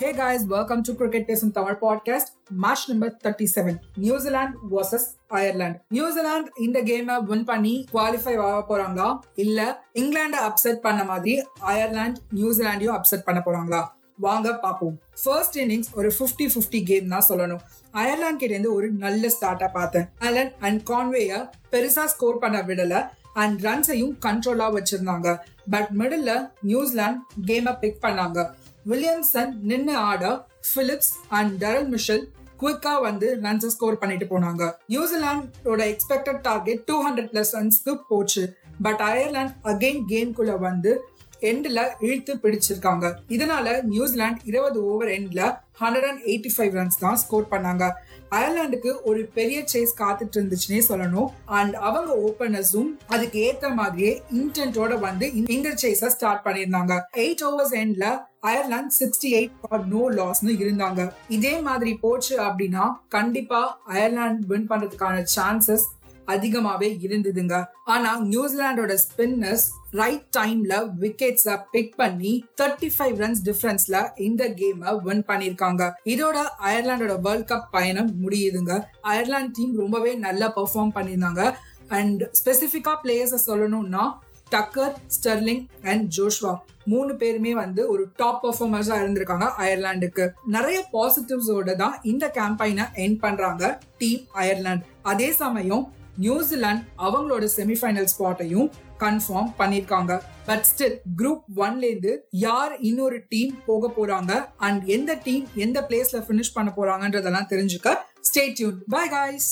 Hey guys, welcome to Cricket பேசும் in Tamil podcast. Match number 37. New Zealand Ireland Ireland. இந்த கேமை win பண்ணி qualify ஆக போறாங்களா? இல்ல இங்கிலாண்டை அப்செட் பண்ண மாதிரி அயர்லாந்து நியூசிலாண்டையும் அப்செட் பண்ண போறாங்களா? வாங்க பார்ப்போம். ஃபர்ஸ்ட் இன்னிங்ஸ் ஒரு 50 50 கேம் தான் சொல்லணும். அயர்லாந்து கிட்ட இருந்து ஒரு நல்ல ஸ்டார்ட்டா பார்த்தேன். அலன் அண்ட் கான்வேய பெருசா ஸ்கோர் பண்ண விடல. அண்ட் ரன்ஸையும் கண்ட்ரோலா வச்சிருந்தாங்க. பட் மிடில் நியூசிலாந்து கேமை பிக் பண்ணாங்க. வில்லியம்சன் நின்று ஆட பிலிப்ஸ் அண்ட் டரல் மிஷல் குவிக்கா வந்து ரன்ஸ் ஸ்கோர் பண்ணிட்டு போனாங்க. நியூசிலாண்டோட expected target two hundred plus ரன்ஸ்க்கு போச்சு. பட் அயர்லாந்து அகைன் கேம்குள்ள வந்து எண்ட்ல இழுத்து பிடிச்சிருக்காங்க. இதனால நியூசிலாந்து இருபது ஓவர் எண்ட்ல hundred and eighty five runs தான் ஸ்கோர் பண்ணாங்க. அயர்லாந்துக்கு ஒரு பெரிய சேஸ் காத்துட்டு இருந்துச்சுன்னே சொல்லணும். அண்ட் அவங்க ஓப்பனர்ஸும் அதுக்கு ஏத்த மாதிரியே இன்டென்டோட வந்து இந்த சேஸ ஸ்டார்ட் பண்ணியிருந்தாங்க. எயிட் ஓவர்ஸ் எண்ட்ல Ireland sixty eight for no லாஸ்னு இருந்தாங்க. இதே மாதிரி போச்சு அப்படின்னா கண்டிப்பா அயர்லாந்து வின் பண்றதுக்கான சான்சஸ் அதிகமாவே இருந்ததுங்க. ஆனா நியூசிலாண்டோட ஸ்பின்னர்ஸ் ரைட் டைம்ல விக்கெட்ஸ பிக் பண்ணி தேர்ட்டி ஃபைவ் ரன்ஸ் டிஃபரன்ஸ்ல இந்த கேம வின் பண்ணிருக்காங்க. இதோட அயர்லாண்டோட வேர்ல்ட் கப் பயணம் முடியுதுங்க. அயர்லாந்து டீம் ரொம்பவே நல்லா பெர்ஃபார்ம் பண்ணியிருந்தாங்க அண்ட் ஸ்பெசிஃபிக்கா பிளேயர்ஸை சொல்லணும்னா டக்கர் ஸ்டெர்லிங் அண்ட் ஜோஷ்வா மூணு பேருமே வந்து ஒரு டாப் பர்ஃபார்மர்ஸா இருந்திருக்காங்க அயர்லாண்டுக்கு நிறைய பாசிட்டிவ்ஸோட தான் இந்த கேம்பெயினை என் பண்றாங்க டீம் அயர்லாந்து. அதே சமயம் நியூசிலாந்து அவங்களோட செமிஃபைனல் ஸ்பாட்டையும் கன்ஃபார்ம் பண்ணிருக்காங்க பட் ஸ்டில் குரூப் ஒன்ல இருந்து யார் இன்னொரு டீம் போக போறாங்க? அண்ட் எந்த டீம் எந்த பிளேஸ்ல பினிஷ் பண்ண போறாங்கன்றதெல்லாம் தெரிஞ்சுக்க ஸ்டேட்யூன் பை காய்ஸ்